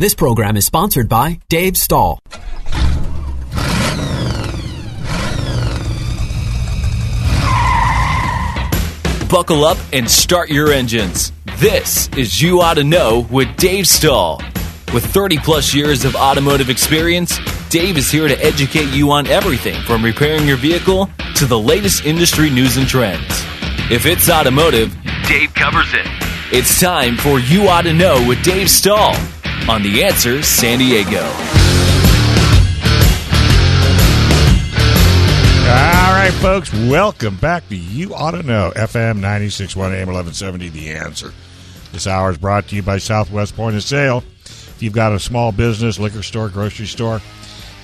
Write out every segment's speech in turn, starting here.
This program is sponsored by Dave Stahl. Buckle up and start your engines. This is You Auto Know with Dave Stahl. With 30 plus years of automotive experience, Dave is here to educate you on everything from repairing your vehicle to the latest industry news and trends. If it's automotive, Dave covers it. It's time for You Auto Know with Dave Stahl on The Answer San Diego. All right, folks, welcome back to You Auto Know, FM 961 AM 1170, The Answer. This hour is brought to you by Southwest Point of Sale. If you've got a small business, liquor store, grocery store,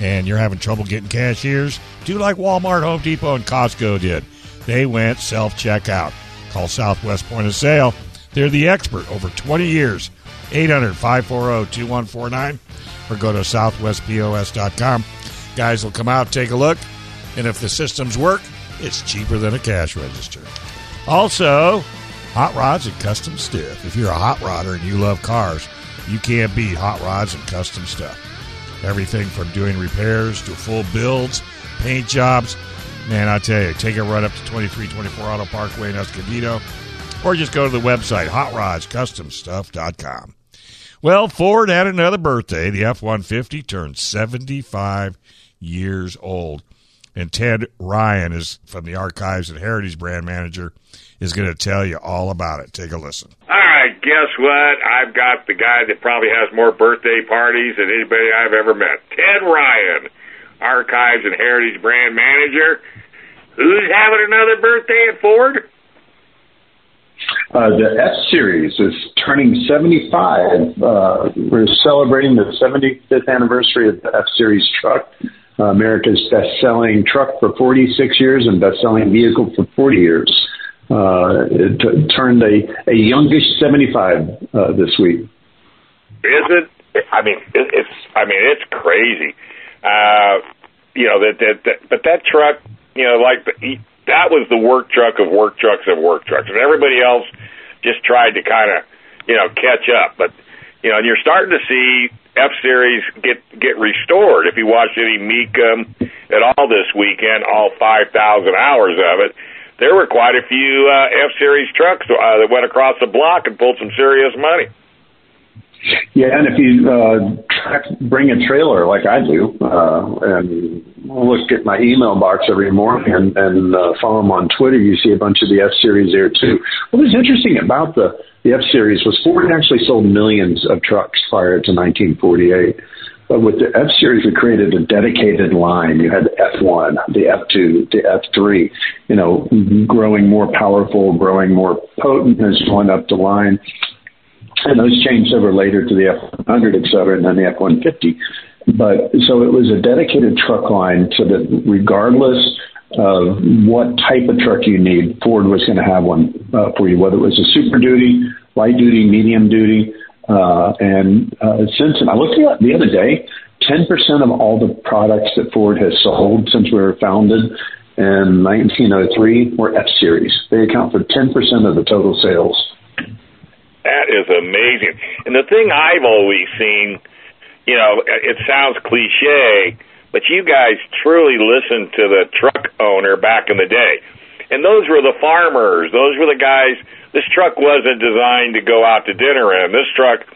and you're having trouble getting cashiers, do like Walmart, Home Depot, and Costco did. They went self checkout. Call Southwest Point of Sale. They're the expert over 20 years. 800 540 2149 or go to southwestpos.com. Guys will come out, take a look, and if the systems work, it's cheaper than a cash register. Also, hot rods and custom stuff. If you're a hot rodder and you love cars, you can't beat hot rods and custom stuff. Everything from doing repairs to full builds, paint jobs. Man, I tell you, take a run up to 2324 Auto Parkway in Escondido or just go to the website, hotrodscustomstuff.com. Well, Ford had another birthday. The F 150 turned 75 years old. And Ted Ryan is from the Archives and Heritage brand manager is going to tell you all about it. Take a listen. All right, guess what? I've got the guy that probably has more birthday parties than anybody I've ever met. Ted Ryan, Archives and Heritage brand manager. Who's having another birthday at Ford? Uh, the F Series is turning 75. Uh, we're celebrating the 75th anniversary of the F Series truck, uh, America's best-selling truck for 46 years and best-selling vehicle for 40 years. Uh, it t- turned a, a youngish 75 uh, this week. Is it? I mean, it, it's. I mean, it's crazy. Uh, you know that, that that, but that truck, you know, like the that was the work truck of work trucks of work trucks, and everybody else just tried to kind of, you know, catch up. But you know, and you're starting to see F Series get get restored. If you watched any Mecum at all this weekend, all 5,000 hours of it, there were quite a few uh, F Series trucks uh, that went across the block and pulled some serious money. Yeah, and if you uh, bring a trailer like I do, uh, and look at my email box every morning and, and uh, follow them on Twitter, you see a bunch of the F series there too. What was interesting about the the F series was Ford actually sold millions of trucks prior to 1948. But with the F series, we created a dedicated line. You had the F1, the F2, the F3, you know, growing more powerful, growing more potent as you went up the line and those changed over later to the F100, et cetera, and then the F150. But so it was a dedicated truck line so that regardless of what type of truck you need, Ford was going to have one uh, for you, whether it was a Super Duty, light duty, medium duty. Uh, and uh, since I looked at the other day, 10% of all the products that Ford has sold since we were founded in 1903 were F Series. They account for 10% of the total sales. That is amazing. And the thing I've always seen, you know, it sounds cliche, but you guys truly listened to the truck owner back in the day. And those were the farmers. Those were the guys. This truck wasn't designed to go out to dinner in. This truck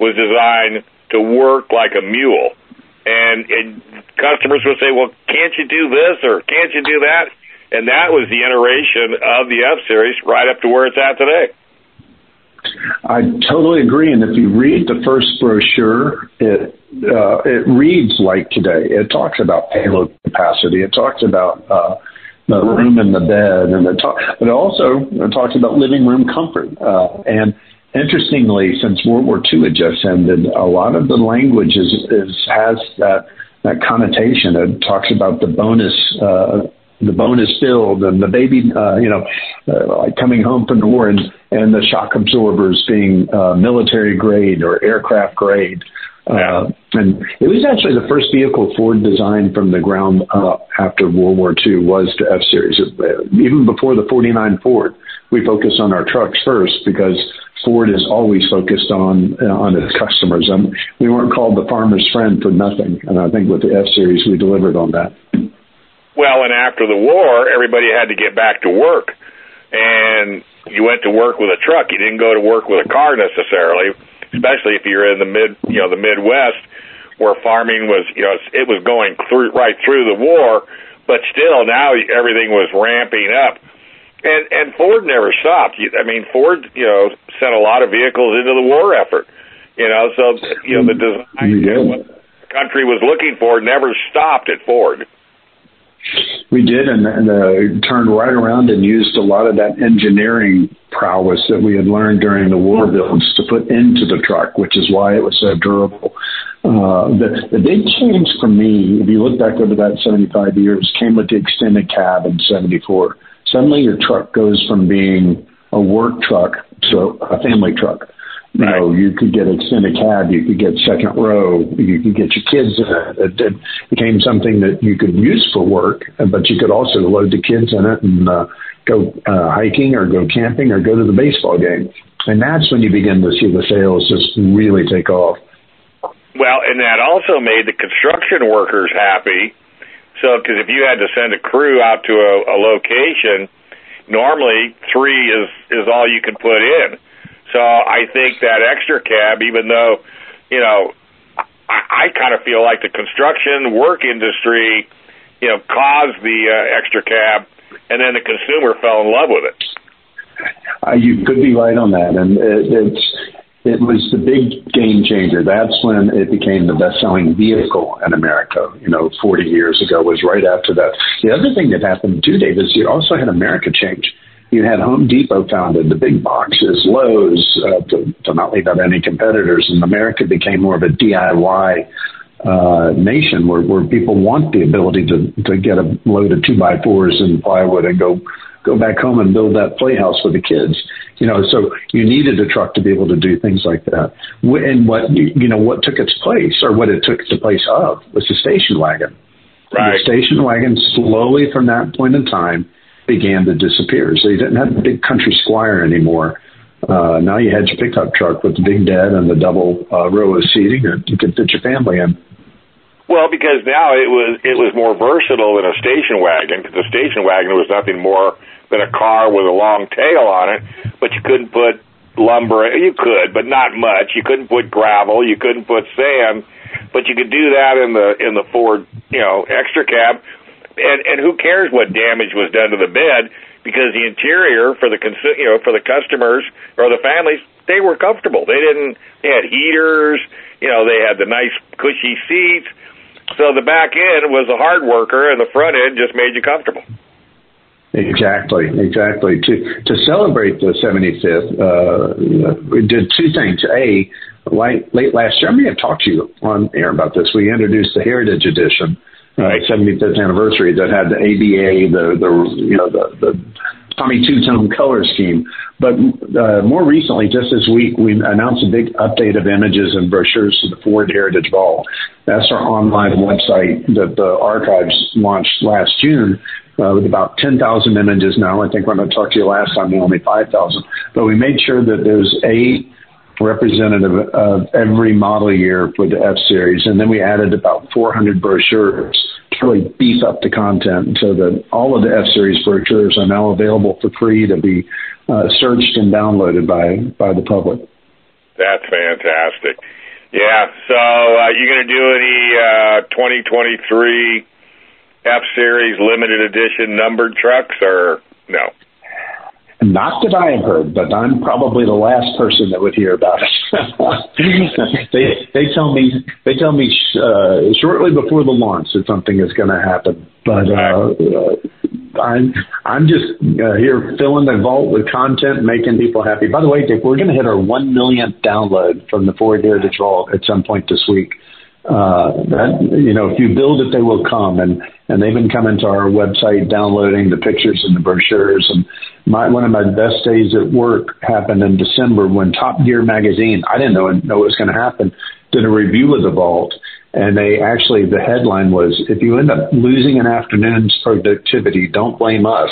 was designed to work like a mule. And, and customers would say, well, can't you do this or can't you do that? And that was the iteration of the F Series right up to where it's at today. I totally agree. And if you read the first brochure, it uh, it reads like today. It talks about payload capacity. It talks about uh, the room in the bed, and it talk, but it also it talks about living room comfort. Uh, and interestingly, since World War II had just ended, a lot of the language is, is has that that connotation. It talks about the bonus. Uh, the bonus build and the baby, uh, you know, uh, like coming home from the war and, and the shock absorbers being uh, military grade or aircraft grade. Uh, and it was actually the first vehicle Ford designed from the ground up after World War II was the F Series. Even before the 49 Ford, we focused on our trucks first because Ford is always focused on uh, on its customers. And we weren't called the farmer's friend for nothing. And I think with the F Series, we delivered on that. Well, and after the war, everybody had to get back to work, and you went to work with a truck. You didn't go to work with a car necessarily especially if you're in the mid, you know, the Midwest, where farming was, you know, it was going through right through the war, but still now everything was ramping up. And and Ford never stopped. I mean, Ford, you know, sent a lot of vehicles into the war effort. You know, so you know the design, yeah. what the country was looking for, never stopped at Ford. We did, and, and uh, turned right around and used a lot of that engineering prowess that we had learned during the war builds to put into the truck, which is why it was so durable. Uh, the, the big change for me, if you look back over that 75 years, came with the extended cab in 74. Suddenly your truck goes from being a work truck to a family truck. You know, you could get extended cab, you could get second row, you could get your kids in it. It, it became something that you could use for work, but you could also load the kids in it and uh, go uh, hiking or go camping or go to the baseball game. And that's when you begin to see the sales just really take off. Well, and that also made the construction workers happy. So, because if you had to send a crew out to a, a location, normally three is is all you can put in. So I think that extra cab, even though, you know, I, I kind of feel like the construction work industry, you know, caused the uh, extra cab, and then the consumer fell in love with it. Uh, you could be right on that, and it, it's it was the big game changer. That's when it became the best-selling vehicle in America. You know, 40 years ago was right after that. The other thing that happened too, Dave, is you also had America change you had Home Depot founded, the big boxes, Lowe's, uh, to, to not leave out any competitors, and America became more of a DIY uh, nation where, where people want the ability to, to get a load of two by fours and plywood and go go back home and build that playhouse for the kids. You know, so you needed a truck to be able to do things like that. And what you know, what took its place, or what it took the place of, was the station wagon. Right. The station wagon slowly from that point in time began to disappear. So you didn't have the big country squire anymore. Uh, now you had your pickup truck with the big bed and the double uh, row of seating that you could fit your family in. Well, because now it was it was more versatile than a station wagon. Because the station wagon was nothing more than a car with a long tail on it, but you couldn't put lumber. You could, but not much. You couldn't put gravel. You couldn't put sand, but you could do that in the in the Ford, you know, extra cab and and who cares what damage was done to the bed because the interior for the consu- you know for the customers or the families they were comfortable. They didn't they had heaters, you know, they had the nice cushy seats. So the back end was a hard worker and the front end just made you comfortable. Exactly, exactly. To to celebrate the 75th, uh, we did two things. A, late, late last year, I may have talked to you on air about this. We introduced the Heritage Edition, 75th anniversary that had the ABA, the the you know the the Tommy two tone color scheme. But uh, more recently, just this week, we announced a big update of images and brochures to the Ford Heritage Vault. That's our online website that the archives launched last June. Uh, with about 10,000 images now. I think when I talked to you last time, we only 5,000. But we made sure that there's a representative of every model year for the F Series, and then we added about 400 brochures to really beef up the content so that all of the F Series brochures are now available for free to be uh, searched and downloaded by by the public. That's fantastic. Yeah. So, uh, you going to do any uh, 2023 F Series limited edition numbered trucks, or no? Not that I have heard, but I'm probably the last person that would hear about it. they they tell me they tell me uh, shortly before the launch that something is going to happen, but uh, uh, I'm I'm just uh, here filling the vault with content, making people happy. By the way, Dick, we're going to hit our one millionth download from the Ford Heritage Vault at some point this week. Uh, that you know, if you build it, they will come, and and they've been coming to our website, downloading the pictures and the brochures. And my one of my best days at work happened in December when Top Gear magazine, I didn't know know what was going to happen, did a review of the vault and they actually, the headline was, if you end up losing an afternoon's productivity, don't blame us.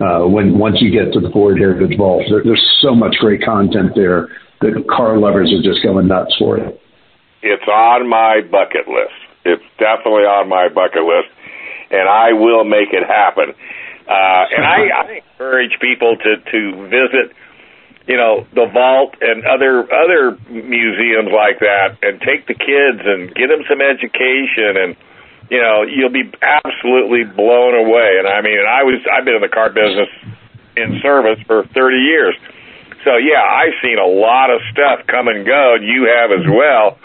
Uh, when once you get to the Ford Heritage Vault, there, there's so much great content there that car lovers are just going nuts for it. It's on my bucket list. It's definitely on my bucket list, and I will make it happen. Uh, and I, I encourage people to to visit you know the vault and other other museums like that and take the kids and get them some education and you know you'll be absolutely blown away and i mean i was i've been in the car business in service for 30 years so yeah i've seen a lot of stuff come and go and you have as well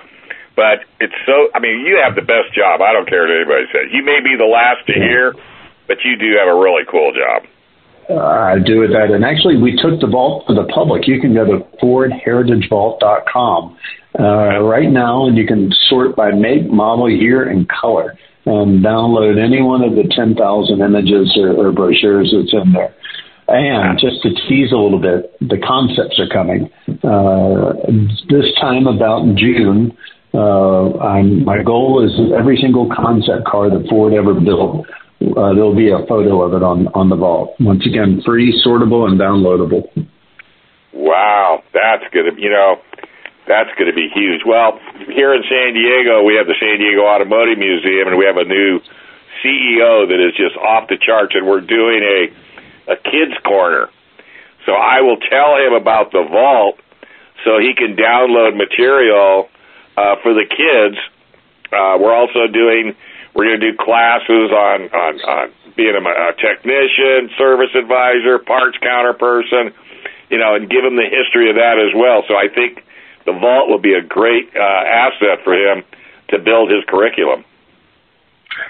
but it's so i mean you have the best job i don't care what anybody says you may be the last to hear but you do have a really cool job uh, do with that. And actually, we took the vault to the public. You can go to FordHeritageVault.com uh, right now, and you can sort by make, model, year, and color, and download any one of the 10,000 images or, or brochures that's in there. And just to tease a little bit, the concepts are coming. Uh, this time, about June, my goal is every single concept car that Ford ever built uh, there'll be a photo of it on on the vault. Once again, free, sortable, and downloadable. Wow, that's gonna you know that's to be huge. Well, here in San Diego, we have the San Diego Automotive Museum, and we have a new CEO that is just off the charts, and we're doing a a kids corner. So I will tell him about the vault, so he can download material uh, for the kids. Uh, we're also doing we're going to do classes on on, on being a, a technician, service advisor, parts counter person, you know, and give him the history of that as well. So I think the vault will be a great uh, asset for him to build his curriculum.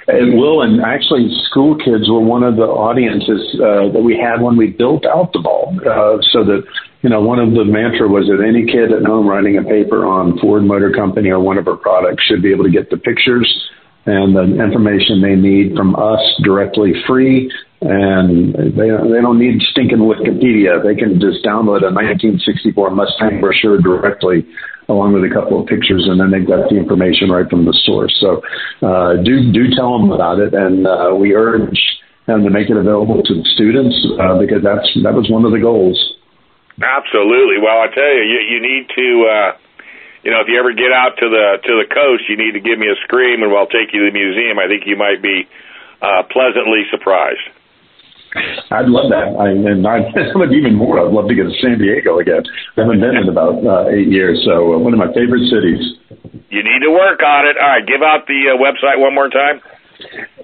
It will, and actually, school kids were one of the audiences uh, that we had when we built out the vault. Uh, so that you know, one of the mantra was that any kid at home writing a paper on Ford Motor Company or one of our products should be able to get the pictures and the information they need from us directly free. And they they don't need stinking Wikipedia. They can just download a 1964 Mustang brochure directly, along with a couple of pictures, and then they've got the information right from the source. So uh, do do tell them about it, and uh, we urge them to make it available to the students uh, because that's that was one of the goals. Absolutely. Well, I tell you, you, you need to. Uh you know, if you ever get out to the to the coast, you need to give me a scream, and we'll take you to the museum. I think you might be uh, pleasantly surprised. I'd love that. I, and I, even more, I'd love to get to San Diego again. I haven't been in about uh, eight years, so uh, one of my favorite cities. You need to work on it. All right, give out the uh, website one more time.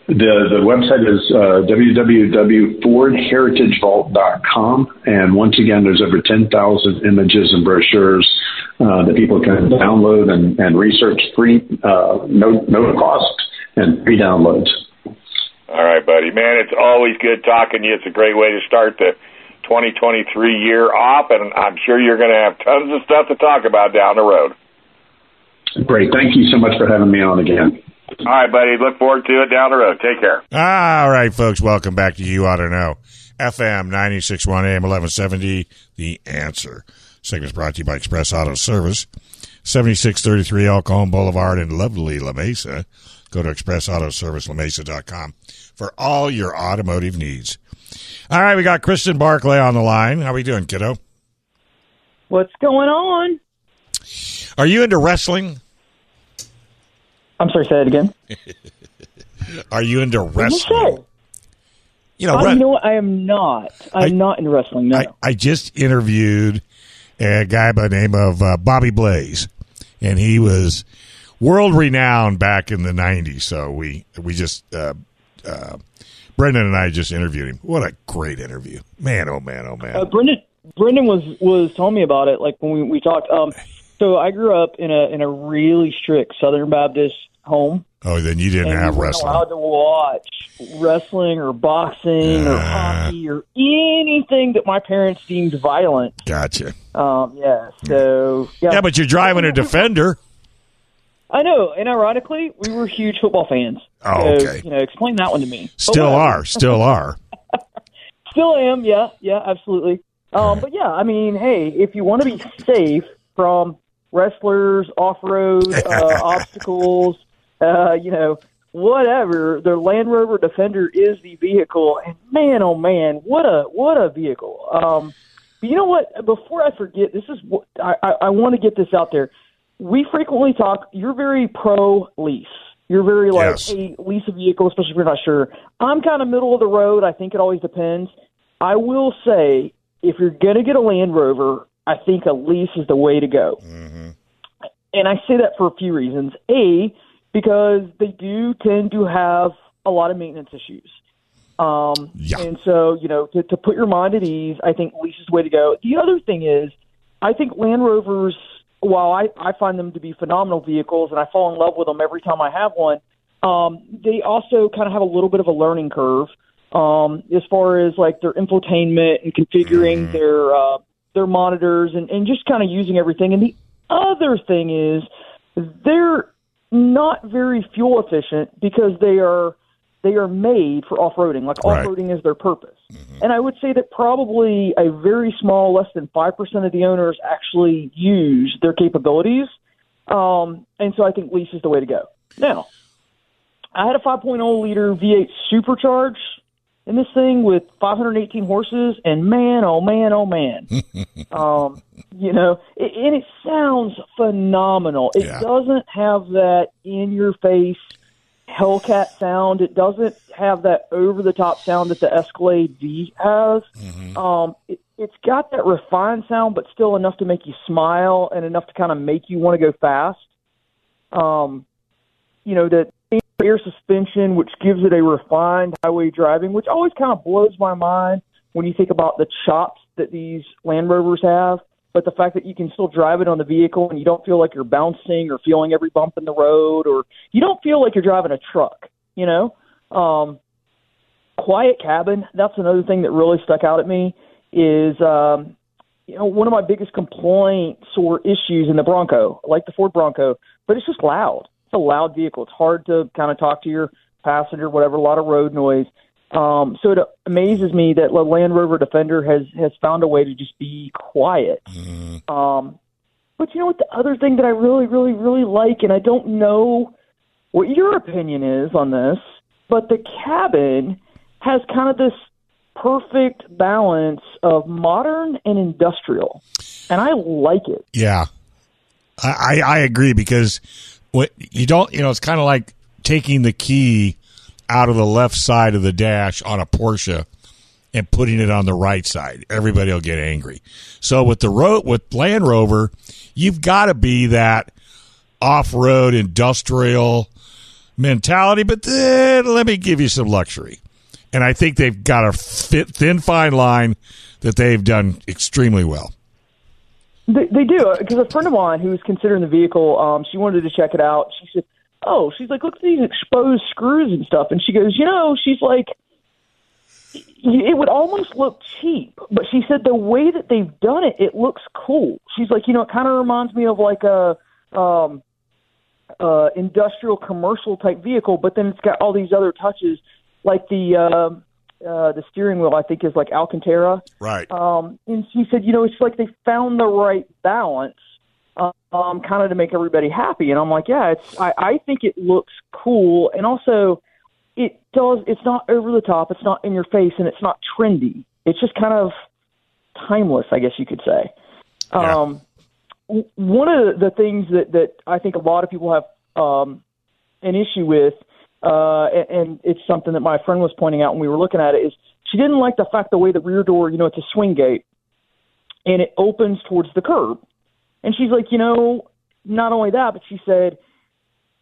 The the website is uh, www.fordheritagevault.com, and once again, there's over 10,000 images and brochures uh, that people can download and, and research free, uh, no no cost, and free downloads. All right, buddy. Man, it's always good talking to you. It's a great way to start the 2023 year off, and I'm sure you're going to have tons of stuff to talk about down the road. Great. Thank you so much for having me on again. All right, buddy. Look forward to it down the road. Take care. All right, folks. Welcome back to You Auto Know. FM 961 AM 1170, The Answer. Segment's brought to you by Express Auto Service. 7633 El Cajon Boulevard in lovely La Mesa. Go to expressautoservicelamesa.com for all your automotive needs. All right, we got Kristen Barclay on the line. How are we doing, kiddo? What's going on? Are you into wrestling? I'm sorry, say it again. Are you into wrestling? You know, I re- know I am not. I'm I, not in wrestling. No. I, I, just interviewed a guy by the name of uh, Bobby Blaze, and he was world renowned back in the '90s. So we we just uh, uh, Brendan and I just interviewed him. What a great interview, man! Oh man! Oh man! Uh, Brendan Brendan was was telling me about it. Like when we we talked. Um, so I grew up in a in a really strict Southern Baptist home. Oh, then you didn't have wrestling. Allowed to watch wrestling or boxing uh, or hockey or anything that my parents deemed violent. Gotcha. Um, yeah. So yeah. Yeah, but you're driving a Defender. I know, and ironically, we were huge football fans. Oh, so, okay. You know, explain that one to me. Still are. Still are. Still am. Yeah. Yeah. Absolutely. Um, but yeah, I mean, hey, if you want to be safe from wrestlers, off-road uh, obstacles, uh, you know, whatever, the Land Rover Defender is the vehicle. And man, oh man, what a what a vehicle! Um, but you know what? Before I forget, this is what I, I, I want to get this out there. We frequently talk. You're very pro lease. You're very like, Yes. hey, lease a vehicle, especially if you're not sure. I'm kind of middle of the road. I think it always depends. I will say, if you're going to get a Land Rover, I think a lease is the way to go. And I say that for a few reasons. A, because they do tend to have a lot of maintenance issues. Um, Yeah. And so, you know, to, to put your mind at ease, I think lease is the way to go. The other thing is, I think Land Rovers, while I, I find them to be phenomenal vehicles and I fall in love with them every time I have one, um, they also kind of have a little bit of a learning curve um, as far as like their infotainment and configuring their uh, their monitors and, and just kind of using everything. And the other thing is they're not very fuel efficient because they are they are made for off roading. Like off roading is their purpose. And I would say that probably a very small, less than five percent of the owners actually use their capabilities. Um, and so I think lease is the way to go. Now, I had a 5.0 liter V8 supercharge in this thing with 518 horses, and man, oh man, oh man, um, you know, it, and it sounds phenomenal. It Yeah. doesn't have that in your face Hellcat sound. It doesn't have that over the top sound that the Escalade V has. Um, it, it's got that refined sound, but still enough to make you smile and enough to kind of make you want to go fast. Um, you know, the air suspension, which gives it a refined highway driving, which always kind of blows my mind when you think about the chops that these Land Rovers have. But the fact that you can still drive it on the vehicle and you don't feel like you're bouncing or feeling every bump in the road, or you don't feel like you're driving a truck, you know? Um, quiet cabin, that's another thing that really stuck out at me is, um, you know, one of my biggest complaints or issues in the Bronco, like the Ford Bronco, but it's just loud. It's a loud vehicle. It's hard to kind of talk to your passenger, whatever, a lot of road noise. Um, so it amazes me that the Land Rover Defender has has found a way to just be quiet. Um, but you know what? The other thing that I really, really, really like, and I don't know what your opinion is on this, but the cabin has kind of this perfect balance of modern and industrial, and I like it. Yeah, I, I agree because what you don't, you know, it's kind of like taking the key out of the left side of the dash on a Porsche and putting it on the right side. Everybody will get angry. So with the road with Land Rover, you've got to be that off-road industrial mentality, but then let me give you some luxury. And I think they've got a fit, thin, fine line that they've done extremely well. They, they do because a friend of mine who was considering the vehicle, um, she wanted to check it out. She said, "Oh, she's like, look at these exposed screws and stuff." And she goes, "You know, she's like, it would almost look cheap, but she said the way that they've done it, it looks cool." She's like, "You know, it kind of reminds me of like a." Um, uh, industrial commercial type vehicle, but then it's got all these other touches, like the um uh, the steering wheel. I think is like Alcantara, Right. um, and she said, you know, it's like they found the right balance, um, kind of to make everybody happy. And I'm like, yeah, it's. I, I think it looks cool, and also it does. It's not over the top. It's not in your face, and it's not trendy. It's just kind of timeless, I guess you could say. Yeah. Um, w- one of the things that that I think a lot of people have um, an issue with, uh, and, and it's something that my friend was pointing out when we were looking at it, is she didn't like the fact the way the rear door, you know, it's a swing gate, and it opens towards the curb. And she's like, you know, not only that, but she said,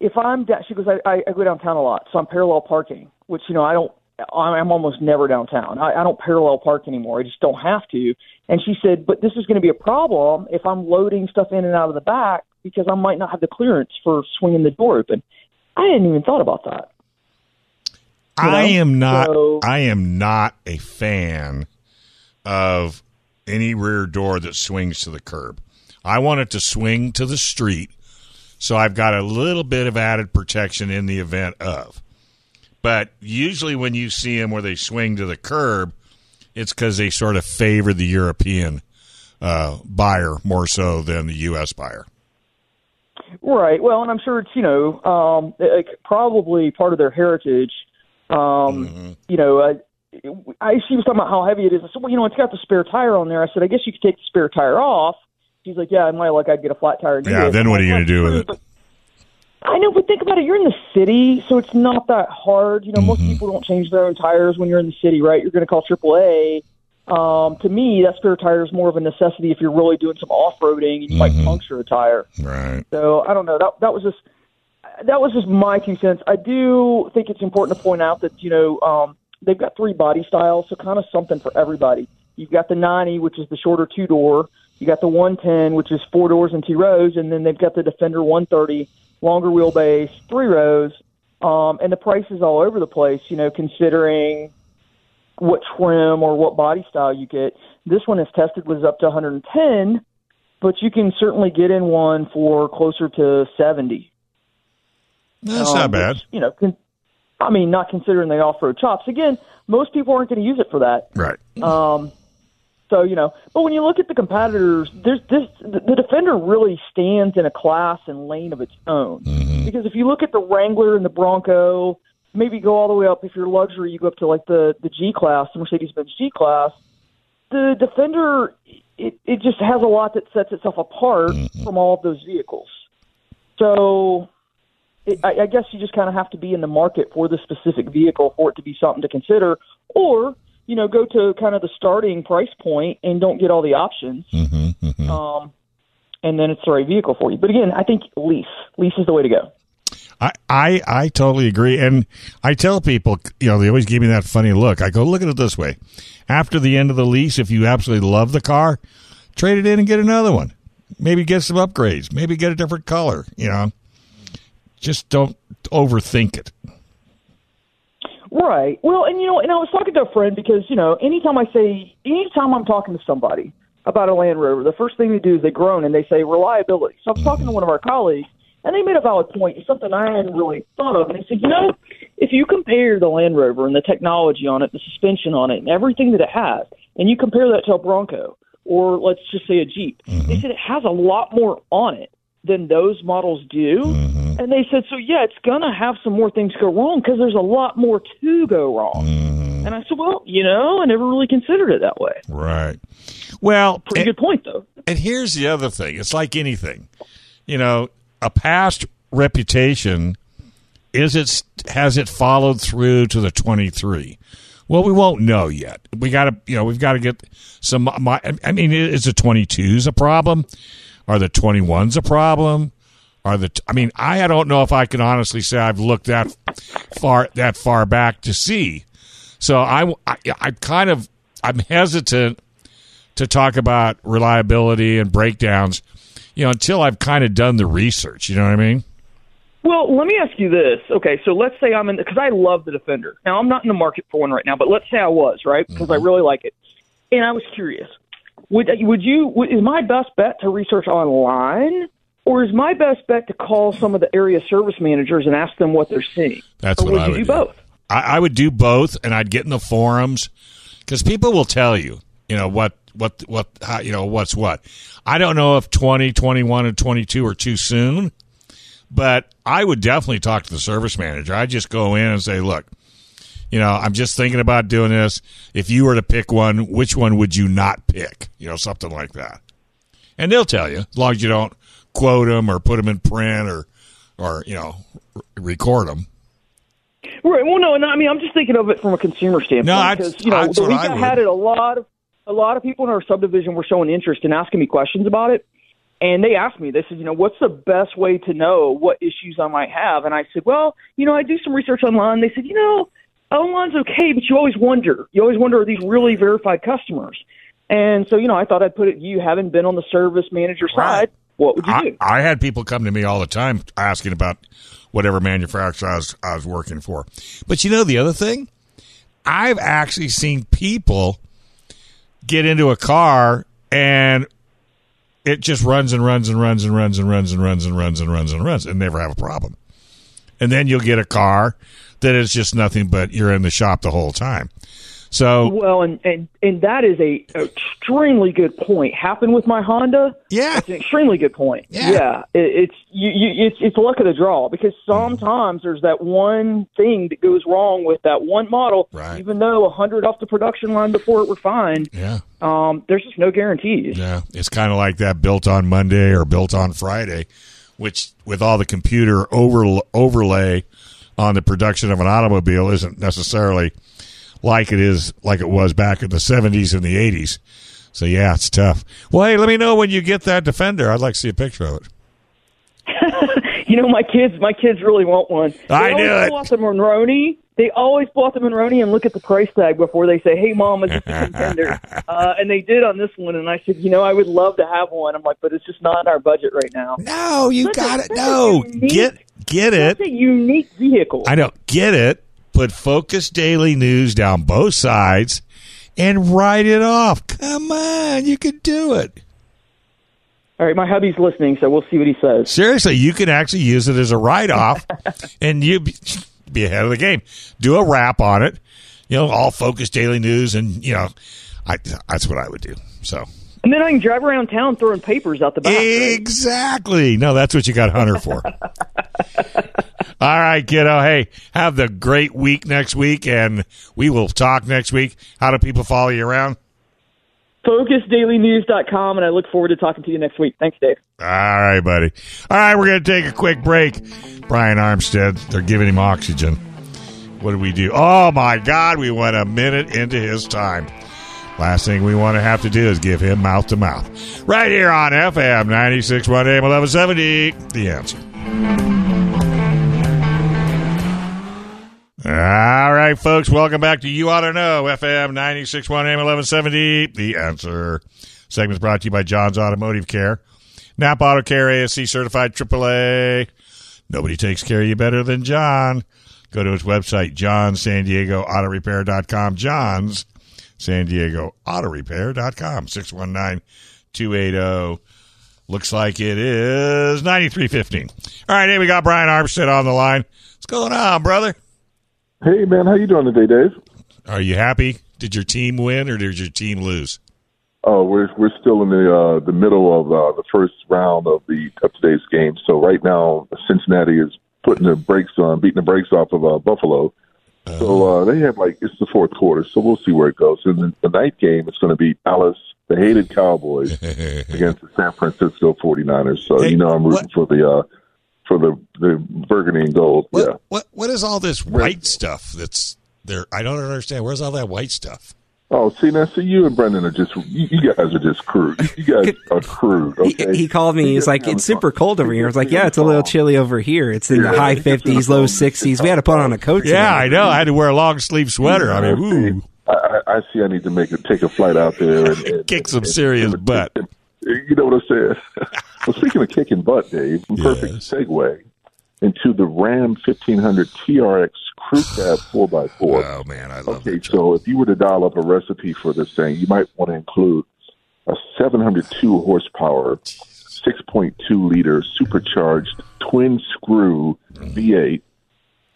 if I'm down, she goes, I, I, I go downtown a lot, so I'm parallel parking, which you know I don't. I'm almost never downtown. I, I don't parallel park anymore. I just don't have to. And she said, but this is going to be a problem if I'm loading stuff in and out of the back because I might not have the clearance for swinging the door open. I hadn't even thought about that. You I am not. So- I am not a fan of any rear door that swings to the curb. I want it to swing to the street, so I've got a little bit of added protection in the event of. But usually, when you see them where they swing to the curb, it's because they sort of favor the European uh, buyer more so than the U.S. buyer. Right. Well, and I'm sure it's you know um, like probably part of their heritage. Um, You know, I, I she was talking about how heavy it is. I said, well, you know, it's got the spare tire on there. I said, I guess you could take the spare tire off. She's like, yeah, I might like I'd get a flat tire. and Yeah, then what are you going to do with it? "But I know, but think about it. You're in the city, so it's not that hard. You know, most Mm-hmm. people don't change their own tires when you're in the city, right? You're going to call AAA. Um, to me, that spare tire is more of a necessity if you're really doing some off roading and you might Mm-hmm. puncture a tire. Right. So I don't know. That that was just that was just my two cents. I do think it's important to point out that you know um, they've got three body styles, so kind of something for everybody. You've got the 90, which is the shorter two door. You got the 110, which is four doors and two rows, and then they've got the Defender 130, longer wheelbase, three rows. Um, and the price is all over the place, you know, considering what trim or what body style you get. This one is tested was up to 110, but you can certainly get in one for closer to 70. That's Um, not bad. which, you know, con- I mean, not considering the off-road chops. Again, most people aren't going to use it for that. Right. Um, so you know, but when you look at the competitors, there's this the, Defender really stands in a class and lane of its own. Because if you look at the Wrangler and the Bronco, maybe go all the way up. If you're luxury, you go up to like the the G class, the Mercedes-Benz G class. The Defender, it it just has a lot that sets itself apart from all of those vehicles. So. It, I, I guess you just kind of have to be in the market for the specific vehicle for it to be something to consider, or you know, go to kind of the starting price point and don't get all the options. Um, and then it's the right vehicle for you. But again, I think lease. Lease is the way to go. I, I I totally agree, and I tell people, you know, they always give me that funny look. I go, look at it this way: after the end of the lease, if you absolutely love the car, trade it in and get another one. Maybe get some upgrades. Maybe get a different color. You know, just don't overthink it. Right. Well, and you know, and I was talking to a friend because you know, anytime I say, anytime I'm talking to somebody about a Land Rover, the first thing they do is they groan and they say reliability. So I was talking to one of our colleagues, and they made a valid point. It's something I hadn't really thought of, and they said, you know, if you compare the Land Rover and the technology on it, the suspension on it, and everything that it has, and you compare that to a Bronco or let's just say a Jeep, they mm-hmm. said it has a lot more on it than those models do. Mm-hmm. Mm-hmm. And they said, so yeah, it's going to have some more things go wrong because there's a lot more to go wrong. Mm-hmm. And I said, well, you know, I never really considered it that way. Right. Well, Pretty and, good point, though. and here's the other thing: it's like anything, you know, a past reputation is it has it followed through to the 23 well we won't know yet we got to you know we've got to get some my, i mean is the 22s a problem are the 21s a problem are the i mean i don't know if i can honestly say i've looked that far that far back to see so i i, I kind of i'm hesitant to talk about reliability and breakdowns you know until i've kind of done the research you know what i mean Well, let me ask you this. Okay, so let's say I'm in because I love the Defender. Now I'm not in the market for one right now, but let's say I was right mm-hmm. because I really like it, and I was curious. Would would you? Would, is my best bet to research online, or is my best bet to call some of the area service managers and ask them what they're seeing? That's or what I would do both? I, I would do both, and I'd get in the forums because people will tell you, you know what, what, what, how, you know what's what. I don't know if 20, 21, and twenty two are too soon, but I would definitely talk to the service manager. I'd just go in and say, look, you know, I'm just thinking about doing this. If you were to pick one, which one would you not pick? You know, something like that. And they'll tell you as long as you don't quote them or put them in print or, or you know, r- record them. Right. Well, no, no. I mean, I'm just thinking of it from a consumer standpoint. No, I- because you know, that's the week I I, had it, a lot of a lot of people in our subdivision were showing interest and asking me questions about it. And they asked me, they said, you know, what's the best way to know what issues I might have? And I said, well, you know, I do some research online. They said, you know, online's okay, but you always wonder. You always wonder, are these really verified customers? And so, you know, I thought I'd put it, you haven't been on the service manager side, what would you I, do? I had people come to me all the time asking about whatever manufacturer I was, I was working for. But you know the other thing? I've actually seen people get into a car and it just runs and runs and runs and runs and runs and runs and runs and runs and runs and never have a problem. And then you'll get a car that is just nothing but you're in the shop the whole time. So Well, and, and and that is a extremely good point. Happened with my Honda. Yeah, it's an extremely good point. Yeah. it, it's you, you, it's it's luck of the draw because sometimes there's that one thing that goes wrong with that one model. Right. Even though a hundred off the production line before it were fine. yeah, um, there's just no guarantees. Yeah, it's kind of like that built on Monday or built on Friday, which with all the computer over overlay on the production of an automobile isn't necessarily like it is like it was back in the 70s and the 80s. So yeah, it's tough. Well, hey, let me know when you get that Defender. I'd like to see a picture of it. You know, my kids, my kids really want one. They I knew it. out the Monroney. They always bought the Monroney and look at the price tag before they say, "Hey, mom, is this a contender?" uh, and they did on this one, and I said, "You know, I would love to have one." I'm like, "But it's just not in our budget right now." No, you got it. No, unique- get get it. That's a unique vehicle. I know. Get it. Put Focus Daily News down both sides and write it off. Come on, you can do it. All right, my hubby's listening, so we'll see what he says. Seriously, you can actually use it as a write off and you be, ahead of the game. Do a wrap on it, you know, all Focus Daily News, and, you know, I, that's what I would do. So. And then I can drive around town throwing papers out the back. right? Exactly. No, that's what you got Hunter for. All right, kiddo. Hey, have the great week next week, and we will talk next week. How do people follow you around? FocusDailyNews.com, and I look forward to talking to you next week. Thanks, Dave. All right, buddy. All right, we're going to take a quick break. Brian Armstead, they're giving him oxygen. What did we do? Oh, my God, we went a minute into his time. Last thing we want to have to do is give him mouth to mouth. Right here on FM 961 AM 1170. The answer. All right, folks, welcome back to You Auto Know, FM 961 AM 1170. The answer. Segment's brought to you by John's Automotive Care. Nap Auto Care ASE certified AAA. Nobody takes care of you better than John. Go to his website, johnsandiegoautorepair.com. John's San Diego Autorepair.com. 619 280. Looks like it is 9315. All right, hey, we got Brian Armstead on the line. What's going on, brother? Hey man, how you doing today, Dave? Are you happy? Did your team win or did your team lose? Oh, we're we're still in the uh, the middle of uh, the first round of the of today's game. So right now, Cincinnati is putting the brakes on, beating the brakes off of uh, Buffalo. So uh, they have like it's the fourth quarter, so we'll see where it goes. And then the night game is going to be Dallas, the hated Cowboys, against the San Francisco 49ers. So Hey, you know I'm rooting what- for the uh, for the the burgundy and gold. What, Yeah. what what is all this white stuff that's there? I don't understand. Where's all that white stuff? Oh, see now, see you and Brendan are just you, you guys are just crude. You guys are crude. Okay? He called me. He's like, "It's super cold over here." I was like, "Yeah, it's a little chilly over here. It's in the high fifties, low sixties. We had to put on a coat." Yeah, I know. I had to wear a long sleeve sweater. I mean, ooh, I, I I see. I need to make a take a flight out there and, and kick some serious butt. You know what I'm saying? well, speaking of kicking butt, Dave, perfect segue into the Ram 1500 TRX Crew Cab 4x4. Oh man, I love Okay, so if you were to dial up a recipe for this thing, you might want to include a 702 horsepower, 6.2 liter supercharged twin screw V8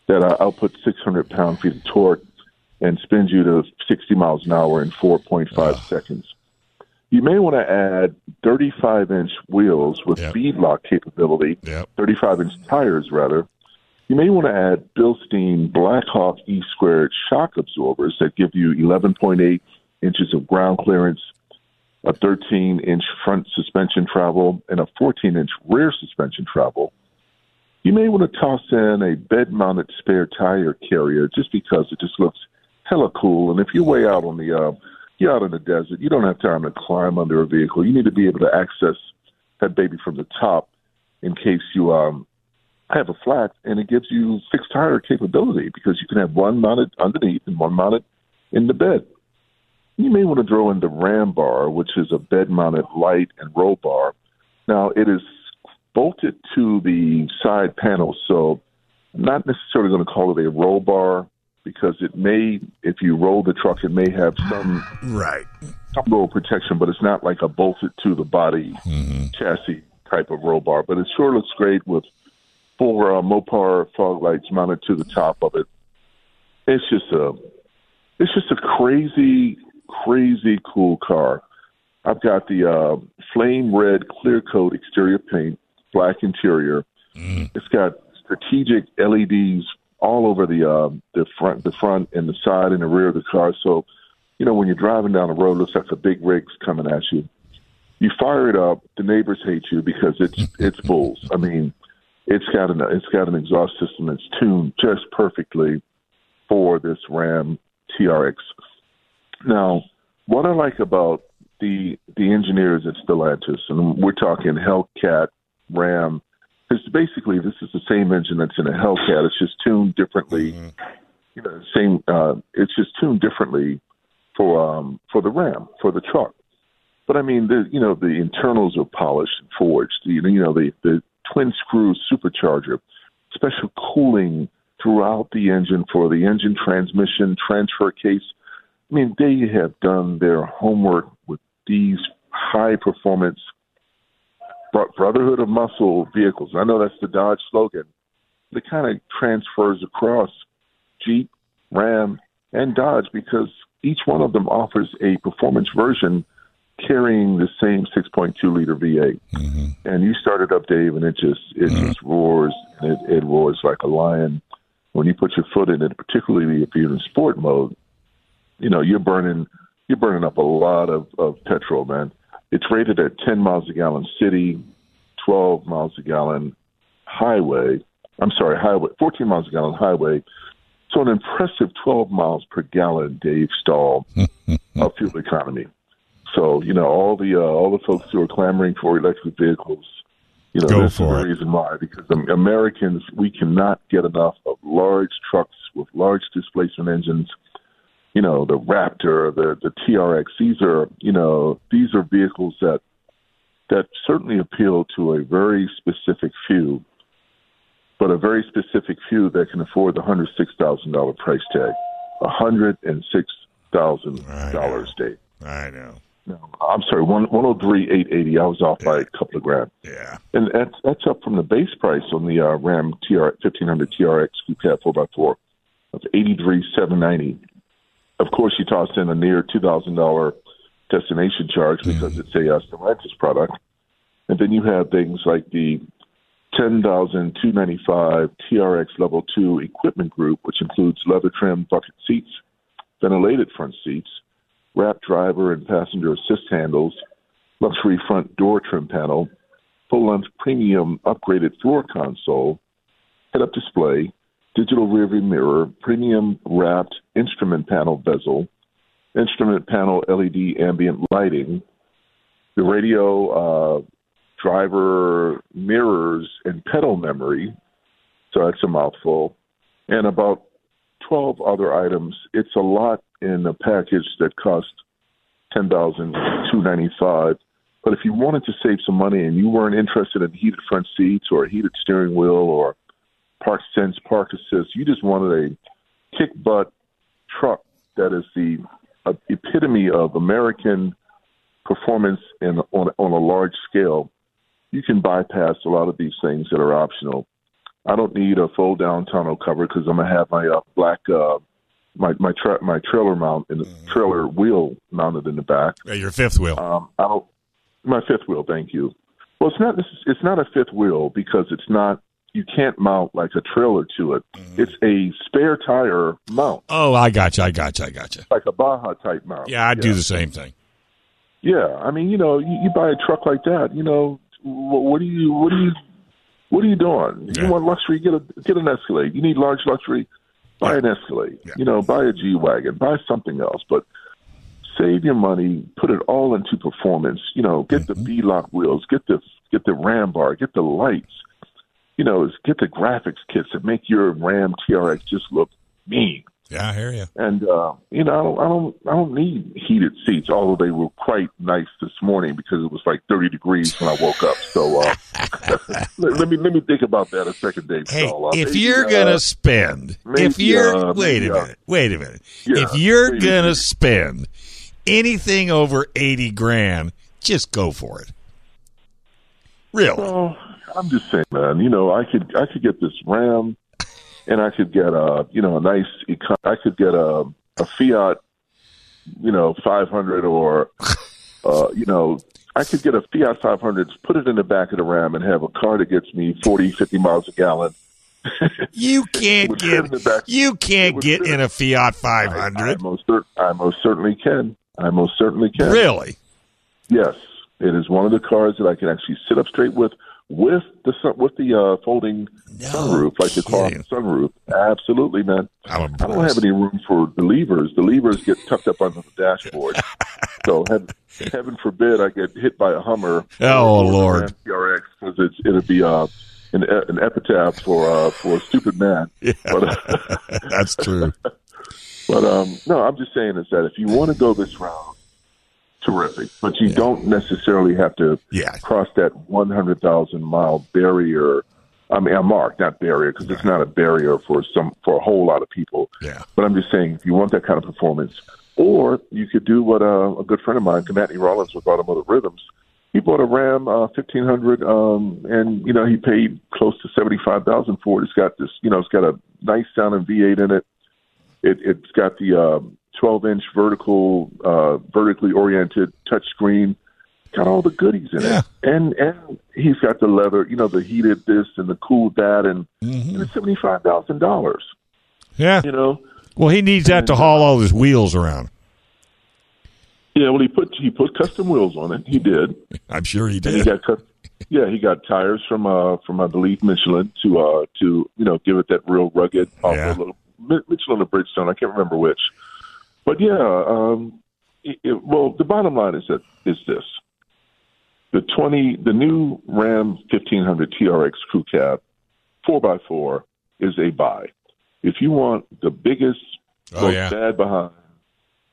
that uh, outputs 600 pound feet of torque and spins you to 60 miles an hour in 4.5 seconds. You may want to add 35 inch wheels with beadlock capability, 35 inch tires rather. You may want to add Bilstein Blackhawk E squared shock absorbers that give you 11.8 inches of ground clearance, a 13 inch front suspension travel, and a 14 inch rear suspension travel. You may want to toss in a bed mounted spare tire carrier just because it just looks hella cool. And if you're way out on the, uh, you're out in the desert, you don't have time to climb under a vehicle. You need to be able to access that baby from the top in case you um, have a flat, and it gives you fixed tire capability because you can have one mounted underneath and one mounted in the bed. You may want to throw in the Ram bar, which is a bed mounted light and roll bar Now it is bolted to the side panel, so not necessarily going to call it a roll bar because it may, if you roll the truck, it may have some right some roll protection, but it's not like a bolted to the body chassis type of roll bar. But it sure looks great with four uh, Mopar fog lights mounted to the top of it. It's just a it's just a crazy, crazy cool car. I've got the uh, flame red clear coat exterior paint, black interior. It's got strategic LEDs all over the uh, the front, the front and the side and the rear of the car. So, you know, when you're driving down the road, it looks like the big rigs coming at you. You fire it up, the neighbors hate you because it's it's bulls. I mean, it's got an it's got an exhaust system that's tuned just perfectly for this Ram TRX. Now, what I like about the the engineers at Stellantis, and we're talking Hellcat, Ram, because basically this is the same engine that's in a Hellcat. It's just tuned differently. You know, same. Uh, it's just tuned differently for um, for the Ram for the truck. But I mean, the you know the internals are polished and forged. You know, you know the the twin screw supercharger, special cooling throughout the engine for the engine transmission transfer case. I mean, they have done their homework with these high performance brotherhood of muscle vehicles. I know that's the Dodge slogan. It kind of transfers across Jeep, Ram, and Dodge because each one of them offers a performance version carrying the same 6.2 liter V8. Mm-hmm. And you start it up, Dave, and it just it mm-hmm. just roars. And it, it roars like a lion. When you put your foot in it, particularly if you're in sport mode, you know you're burning you're burning up a lot of, of petrol, man. It's rated at 10 miles a gallon city, 12 miles a gallon highway. I'm sorry, highway, 14 miles a gallon highway. So an impressive 12 miles per gallon, Dave Stahl, of fuel economy. So you know all the uh, all the folks who are clamoring for electric vehicles, you know Go this for is it. the reason why. Because Americans, we cannot get enough of large trucks with large displacement engines. You know the Raptor, the the TRX. These are you know these are vehicles that that certainly appeal to a very specific few, but a very specific few that can afford the hundred six thousand dollar price tag. A hundred and six thousand dollars, Dave. I know. No, I'm sorry, one one hundred three eight eighty. I was off by a couple of grand. Yeah, and that's that's up from the base price on the uh, Ram TR fifteen hundred TRX Coupe four x four of eighty three seven ninety. Of course, you toss in a near two thousand dollar destination charge mm-hmm. because it's a Stellantis product, and then you have things like the ten thousand two ninety five TRX Level Two Equipment Group, which includes leather trimmed bucket seats, ventilated front seats, wrapped driver and passenger assist handles, luxury front door trim panel, full length premium upgraded floor console, head up display, digital rearview mirror, premium wrapped instrument panel bezel, instrument panel LED ambient lighting, the radio uh, driver mirrors and pedal memory. So that's a mouthful. And about 12 other items. It's a lot in a package that ninety five. But if you wanted to save some money and you weren't interested in heated front seats or a heated steering wheel or park sense, park assist, you just wanted a kick butt truck that is the uh, epitome of American performance in, on, on a large scale, you can bypass a lot of these things that are optional. I don't need a full down tonneau cover because I'm gonna have my uh, black uh, my my tra- my trailer mount and the trailer wheel mounted in the back. Yeah, your fifth wheel. Um, I don't my fifth wheel. Thank you. Well, it's not it's not a fifth wheel because it's not you can't mount like a trailer to it. Mm-hmm. It's a spare tire mount, Oh, I got you. I got you. I got you. like a Baja type mount. Yeah, I'd do the same thing. Yeah, I mean, you know, you, you buy a truck like that, you know, what, what do you, what do you, what are you doing? You want luxury? Get a get an Escalade. You need large luxury. Buy an Escalade. You know, buy a G wagon. Buy something else, but save your money. Put it all into performance. You know, get the mm-hmm. beadlock wheels. Get the get the Ram bar. Get the lights. You know, is get the graphics kits that make your Ram TRX just look mean. Yeah, I hear you. And uh, you know, I don't, I don't, I don't need heated seats. Although they were quite nice this morning because it was like 30 degrees when I woke up. So uh, let, let me let me think about that a second, Dave. Hey, Stahl. Uh, if maybe, you're uh, gonna spend, maybe, if you're uh, wait maybe, a uh, minute, wait a minute. yeah, if you're gonna spend anything over eighty grand, just go for it. Really? Well, I'm just saying, man. You know, I could I could get this Ram, and I could get a you know a nice. I could get a a Fiat, you know, 500 or uh, you know. I could get a Fiat 500, put it in the back of the Ram, and have a car that gets me 40, 50 miles a gallon. You can't Would in the get you can't get in a Fiat I, I 500. most I most certainly can. I most certainly can. Really? Yes, it is one of the cars that I can actually sit up straight with, with the sun, with the uh, folding sunroof, like the car sunroof. Absolutely, man. I'm I don't have any room for the levers. The levers get tucked up under the dashboard. so heaven, heaven forbid I get hit by a Hummer. Oh, Lord. TRX because it's it'll be uh, an an epitaph for uh, for a stupid man. Yeah. But, That's true. but um, no, I'm just saying is that if you want to go this route, terrific. But you don't necessarily have to Yeah. cross that 100,000 mile barrier. I mean, a mark, not barrier, because it's not a barrier for some for a whole lot of people. Yeah. But I'm just saying, if you want that kind of performance, or you could do what uh, a good friend of mine, Matney Rollins with Automotive Rhythms, he bought a Ram uh, 1500, um, and you know he paid close to 75,000 for it. It's got this, you know, it's got a nice sounding V8 in it. It, it's got the um, 12 inch vertical, uh, vertically oriented touchscreen. Got all the goodies in Yeah. it, and and he's got the leather, you know, the heated this and the cool that, and, Mm-hmm. and it's seventy five thousand dollars. Yeah. You know, Well, he needs that to haul all his wheels around. yeah. Well, he put he put custom wheels on it. He did. I'm sure he And he did. got. Yeah, he got tires from uh from I believe Michelin to uh to you know give it that real rugged off Yeah. little Mi- Michelin or Bridgestone. I can't remember which, but yeah. Um, it, it, well, the bottom line is that is this: the twenty the new Ram fifteen hundred TRX Crew Cab four x four is a buy. If you want the biggest, Oh, most yeah. bad behind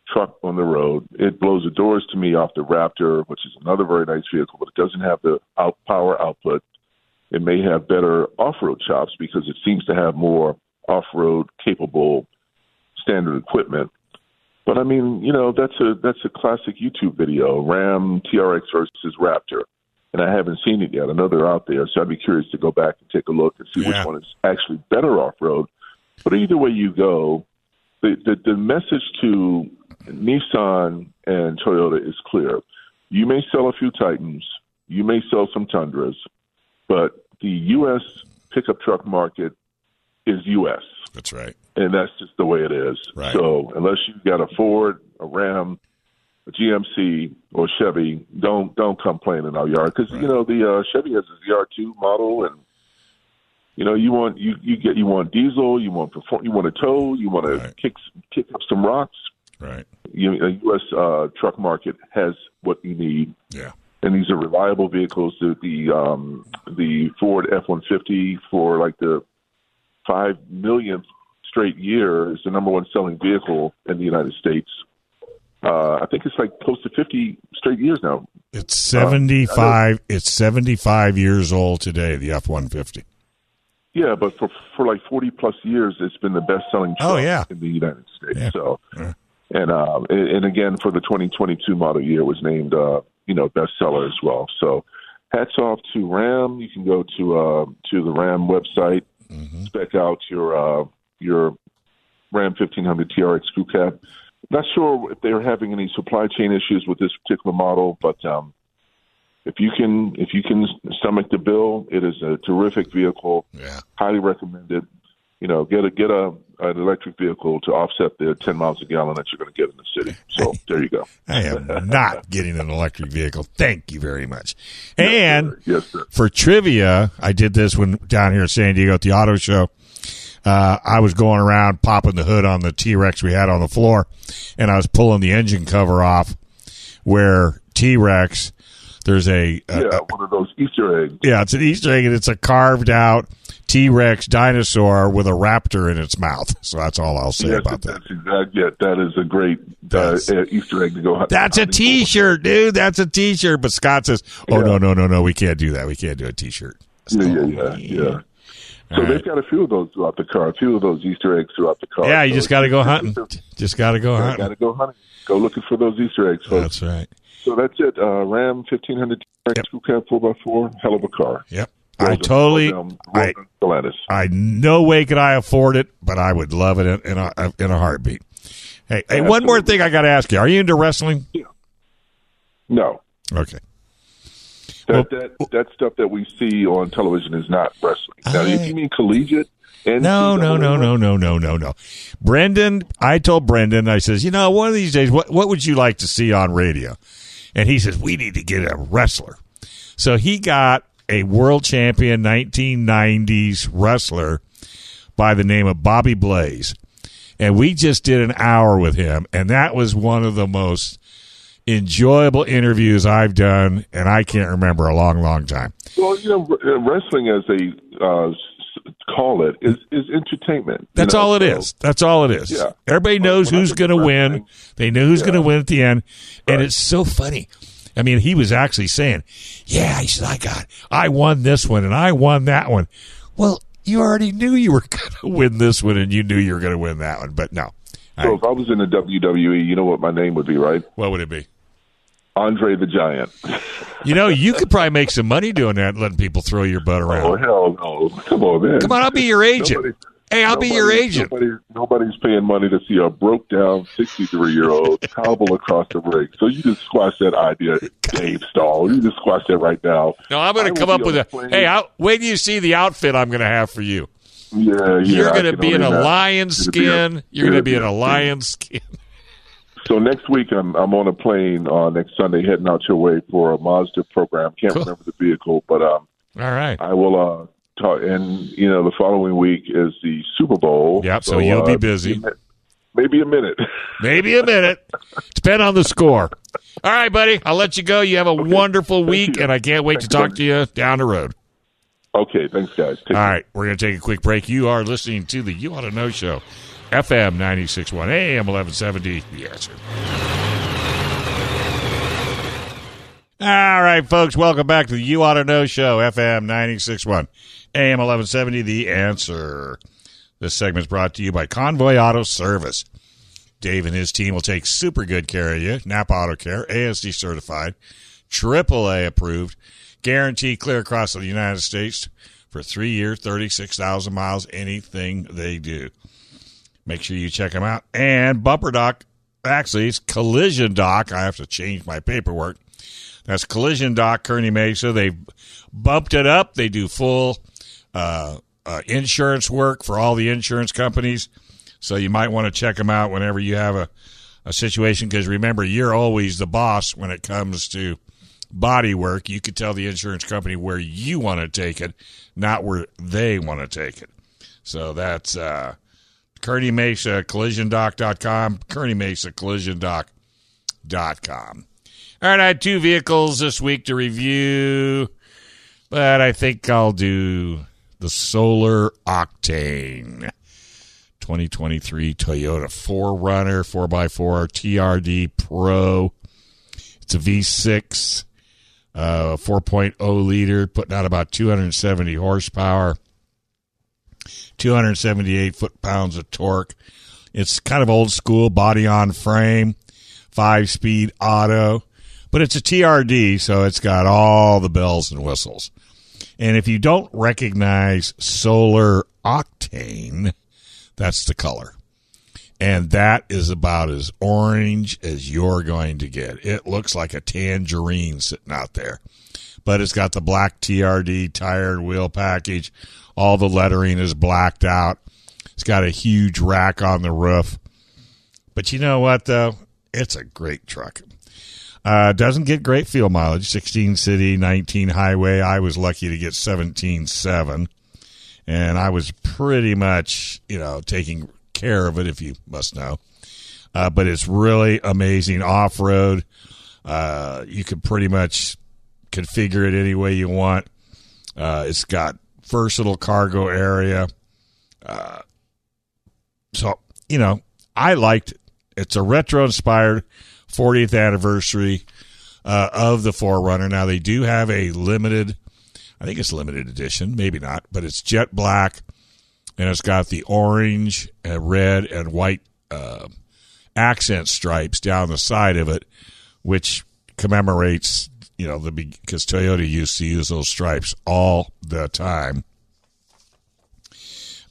truck on the road. It blows the doors to me off the Raptor, which is another very nice vehicle, but it doesn't have the out power output. It may have better off-road chops because it seems to have more off-road capable standard equipment. But I mean, you know, that's a that's a classic YouTube video, Ram TRX versus Raptor, and I haven't seen it yet. I know they're out there, so I'd be curious to go back and take a look and see Yeah. which one is actually better off-road. But either way you go, the, the, the message to Nissan and Toyota is clear. You may sell a few Titans, you may sell some Tundras, but the U.S. pickup truck market is U.S. That's right. And that's just the way it is. Right. So unless you've got a Ford, a Ram, a GMC, or Chevy, don't don't come playing in our yard because you know the uh, Chevy has a ZR2 model, and you know you want you you get you want diesel, you want perform, you want a tow, you want to kick kick up some rocks. Right. You, a U.S. Uh, truck market has what you need Yeah. and these are reliable vehicles. The the, um, the Ford F one fifty for like the five millionth straight year is the number one selling vehicle in the United States. Uh, I think it's like close to fifty straight years now. It's 75 it's 75 years old today, the F150. Yeah, but for for like forty plus years, it's been the best selling truck Oh, yeah. in the United States. Yeah. So, Yeah. and um, and, again for the twenty twenty two model year was named uh, you know bestseller as well. So, hats off to Ram. You can go to uh, to the Ram website, Mm-hmm. spec out your uh, your Ram fifteen hundred TRX crew cab. Not sure if they're having any supply chain issues with this particular model, but um, if you can if you can stomach the bill, it is a terrific vehicle. Yeah. Highly recommended. You know, get a get a an electric vehicle to offset the ten miles a gallon that you're going to get in the city. So there you go. I am not getting an electric vehicle. Thank you very much. And Yes, sir. for trivia, I did this when down here in San Diego at the auto show. Uh, I was going around popping the hood on the T Rex we had on the floor, and I was pulling the engine cover off. Where T Rex, there's a, a Yeah, one of those Easter eggs. yeah, it's an Easter egg, and it's a carved out T Rex dinosaur with a raptor in its mouth. So that's all I'll say Yes, about that. that's exact. Yeah, that is a great uh, Easter egg to go. hunt- That's a for. T-shirt, dude. That's a T-shirt. But Scott says, "Oh no, no, no, no, we can't do that. We can't do a T-shirt." Yeah, yeah, yeah, yeah. So All they've got a few of those throughout the car. A few of those Easter eggs throughout the car. Yeah, you So just got to go hunting. Just got to go hunting. Got to go hunting. Go looking for those Easter eggs, folks. That's right. So that's it. Uh, Ram fifteen hundred two cab four x four. Hell of a car. Yep. I totally. I Well done, Stellantis. I no way could I afford it, but I would love it in, in a in a heartbeat. Hey, hey, one more thing I got to ask you: Are you into wrestling? Yeah. No. Okay. That, that that stuff that we see on television is not wrestling. Now, if you mean collegiate, and No, no, no, no, no, no, no, no. Brendan, I told Brendan, I says, you know, one of these days, what what would you like to see on radio? And he says, we need to get a wrestler. So he got a world champion 1990s wrestler by the name of Bobby Blaze. And we just did an hour with him, and that was one of the most enjoyable interviews I've done, and I can't remember a long, long time. Well, you know, uh, wrestling as they uh, call it is is entertainment. That's know, all it so- is. That's all it is. Yeah. Everybody knows I who's going to win. They know who's Yeah. going to win at the end, and it's so funny. I mean, he was actually saying, "Yeah," he said, "I got, I won this one, and I won that one." Well, you already knew you were going to win this one, and you knew you were going to win that one, but no. So if I was in the WWE, you know what my name would be, right? What would it be? Andre the Giant. You know, you could probably make some money doing that, letting people throw your butt oh, around. Oh hell no! Come on, man. Come on, I'll be your agent. Nobody- hey, I'll be your agent. Nobody, nobody's paying money to see a broke down sixty three year old hobble across the ring. So you just squash that idea, Dave Stahl. You just squash that right now. No, I'm going to come up with a. plane. Hey, I'll, wait till you see the outfit I'm going to have for you. Yeah, yeah. You're going to be in a lion It's gonna be a- skin. You're going to be in a lion skin. So next week I'm I'm on a plane uh, next Sunday heading out your way for a Mazda program. Can't remember the vehicle, but um, All right. I will uh talk. And you know, the following week is the Super Bowl. Yep, so you'll be uh, busy. Maybe a minute. Maybe a minute. Depend on the score. All right, buddy. I'll let you go. You have a wonderful week, and I can't wait to talk to you down the road. Okay, thanks, guys. Take All right, we're going to take a quick break. You are listening to the You Auto Know Show, FM 96.1 AM 1170. The answer. All right, folks, welcome back to the You Auto Know Show, FM 96.1 AM 1170. The answer. This segment is brought to you by Convoy Auto Service. Dave and his team will take super good care of you. Napa Auto Care, ASE certified, AAA approved, guarantee clear across the United States for three years, 36,000 miles, anything they do. Make sure you check them out. And Bumper Doc, actually, it's Collision Doc. I have to change my paperwork. That's Collision Doc, Kearney Mesa. They've bumped it up. They do full uh, uh, insurance work for all the insurance companies. So you might want to check them out whenever you have a, a situation. Because remember, you're always the boss when it comes to body work. You could tell the insurance company where you want to take it, not where they want to take it. So that's uh, Kearney Mesa, collisiondoc.com, Kearney Mesa, collisiondoc.com. All right, I had two vehicles this week to review, but I think I'll do the Solar Octane 2023 Toyota 4Runner 4x4 TRD Pro. It's a V6, uh, 4.0 liter, putting out about 270 horsepower, 278 foot pounds of torque. It's kind of old school, body on frame, five speed auto, but it's a TRD, so it's got all the bells and whistles. And if you don't recognize solar octane, that's the color. And that is about as orange as you're going to get. It looks like a tangerine sitting out there. But it's got the black TRD tired wheel package. All the lettering is blacked out. It's got a huge rack on the roof. But you know what, though? It's a great truck. Uh, doesn't get great fuel mileage. 16 city, 19 highway. I was lucky to get 17.7. And I was pretty much, you know, taking care of it, if you must know. Uh, but it's really amazing off road. Uh, you can pretty much configure it any way you want. Uh, it's got versatile cargo area. Uh, so you know, I liked it. It's a retro inspired 40th anniversary uh, of the 4Runner. Now they do have a limited, I think it's limited edition, maybe not, but it's jet black, and it's got the orange, and red, and white uh, accent stripes down the side of it, which commemorates you know the because Toyota used to use those stripes all the time.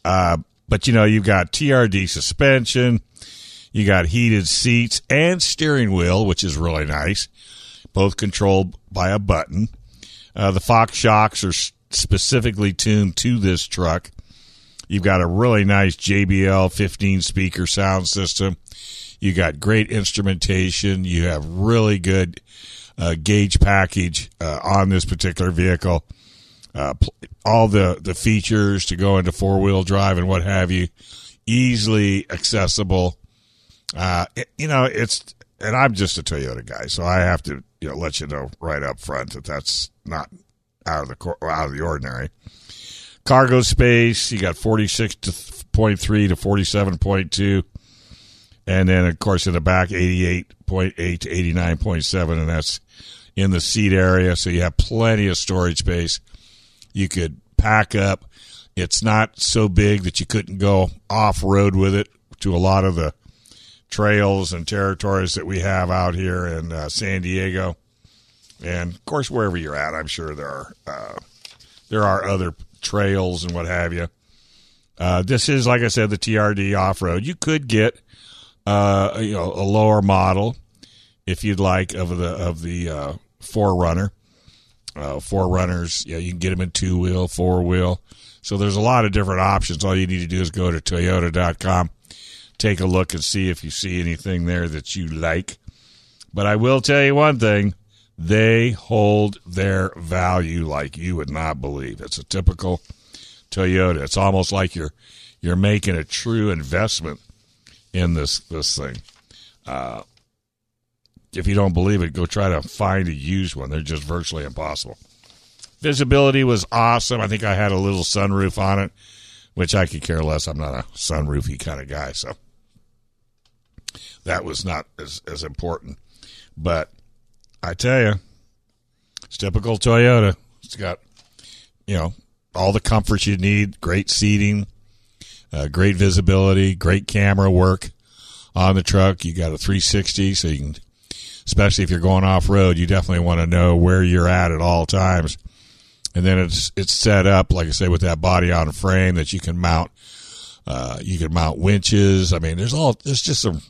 Uh, but you know you've got TRD suspension, you got heated seats and steering wheel, which is really nice, both controlled by a button. Uh, the Fox shocks are specifically tuned to this truck. You've got a really nice JBL 15 speaker sound system. You got great instrumentation. You have really good uh, gauge package uh, on this particular vehicle. Uh, all the, the features to go into four wheel drive and what have you, easily accessible. Uh, it, you know, it's, and I'm just a Toyota guy, so I have to, you know, let you know right up front that that's not out of the out of the ordinary. Cargo space, you got 46 to 0.3 to 47.2 and then of course in the back 88.8 to 89.7 and that's in the seat area so you have plenty of storage space. You could pack up. It's not so big that you couldn't go off road with it to a lot of the trails and territories that we have out here in uh, San Diego. And of course wherever you're at I'm sure there are uh, there are other trails and what have you. Uh, this is like I said the TRD off road you could get uh, you know, a lower model, if you'd like, of the of the uh, 4Runner. Uh, 4Runners, yeah, you can get them in two wheel, four wheel. So there's a lot of different options. All you need to do is go to Toyota.com, take a look, and see if you see anything there that you like. But I will tell you one thing: they hold their value like you would not believe. It's a typical Toyota. It's almost like you're you're making a true investment in this this thing. Uh, if you don't believe it, go try to find a used one. They're just virtually impossible. Visibility was awesome. I think I had a little sunroof on it, which I could care less. I'm not a sunroofy kind of guy, so that was not as, as important. But I tell you, it's typical Toyota. It's got, you know, all the comforts you need, great seating, uh, great visibility, great camera work on the truck. You got a 360, so you can, especially if you're going off road, you definitely want to know where you're at at all times. And then it's it's set up, like I say, with that body on frame that you can mount. Uh, you can mount winches. I mean, there's all there's just some,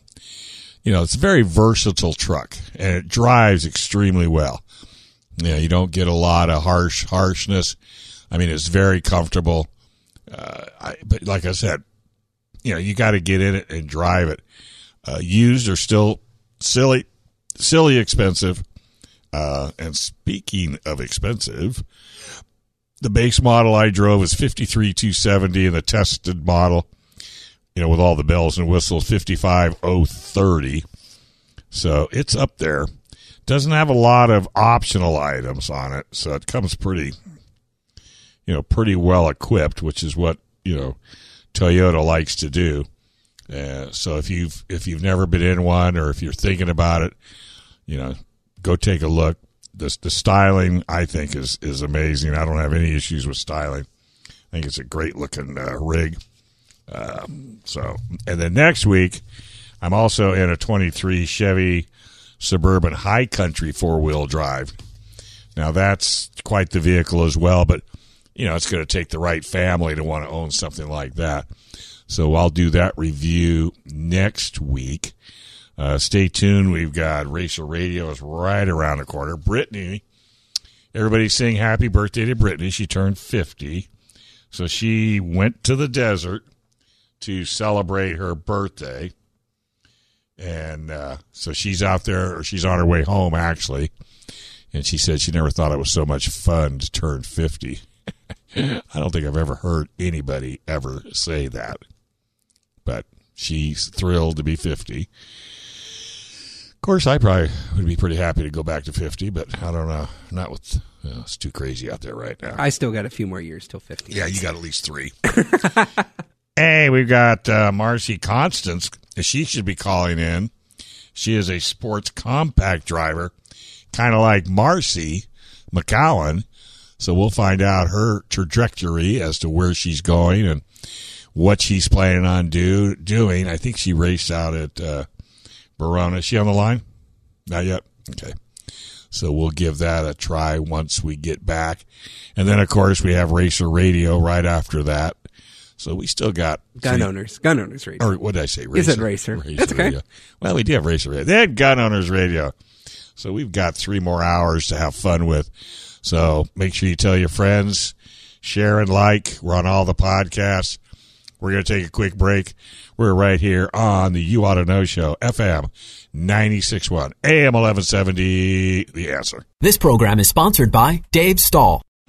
you know, it's a very versatile truck and it drives extremely well. Yeah, you don't get a lot of harsh harshness. I mean, it's very comfortable. Uh, I, but like I said, you know, you got to get in it and drive it. Uh, used are still silly, silly expensive. Uh, and speaking of expensive, the base model I drove is fifty three two seventy, and the tested model, you know, with all the bells and whistles, fifty five oh thirty. So it's up there. Doesn't have a lot of optional items on it, so it comes pretty you know, pretty well equipped, which is what, you know, Toyota likes to do. Uh, so if you've if you've never been in one or if you're thinking about it, you know, go take a look. The the styling I think is is amazing. I don't have any issues with styling. I think it's a great looking uh, rig. Um, so and then next week, I'm also in a 23 Chevy Suburban High Country four wheel drive. Now that's quite the vehicle as well, but you know, it's going to take the right family to want to own something like that. So I'll do that review next week. Uh, stay tuned. We've got Racer Radio is right around the corner. Brittany, everybody's saying happy birthday to Brittany. She turned 50. So she went to the desert to celebrate her birthday. And uh, so she's out there, or she's on her way home, actually. And she said she never thought it was so much fun to turn 50. I don't think I've ever heard anybody ever say that. But she's thrilled to be 50. Of course, I probably would be pretty happy to go back to 50, but I don't know. Not with, you know, it's too crazy out there right now. I still got a few more years till 50. Yeah, you got at least three. hey, we've got uh, Marcy Constance. She should be calling in. She is a sports compact driver, kind of like Marcy McCowan. So we'll find out her trajectory as to where she's going and what she's planning on do doing. I think she raced out at uh, Verona. Is she on the line? Not yet. Okay. So we'll give that a try once we get back. And then, of course, we have Racer Radio right after that. So we still got Gun three- owners. Gun owners radio. Or what did I say? You said racer. That's okay. Radio. Well, we do have Racer Radio. They had Gun Owners Radio. So we've got three more hours to have fun with. So make sure you tell your friends, share and like. We're on all the podcasts. We're going to take a quick break. We're right here on the You Auto Know Show, FM 96.1, AM 1170. The answer. This program is sponsored by Dave Stahl.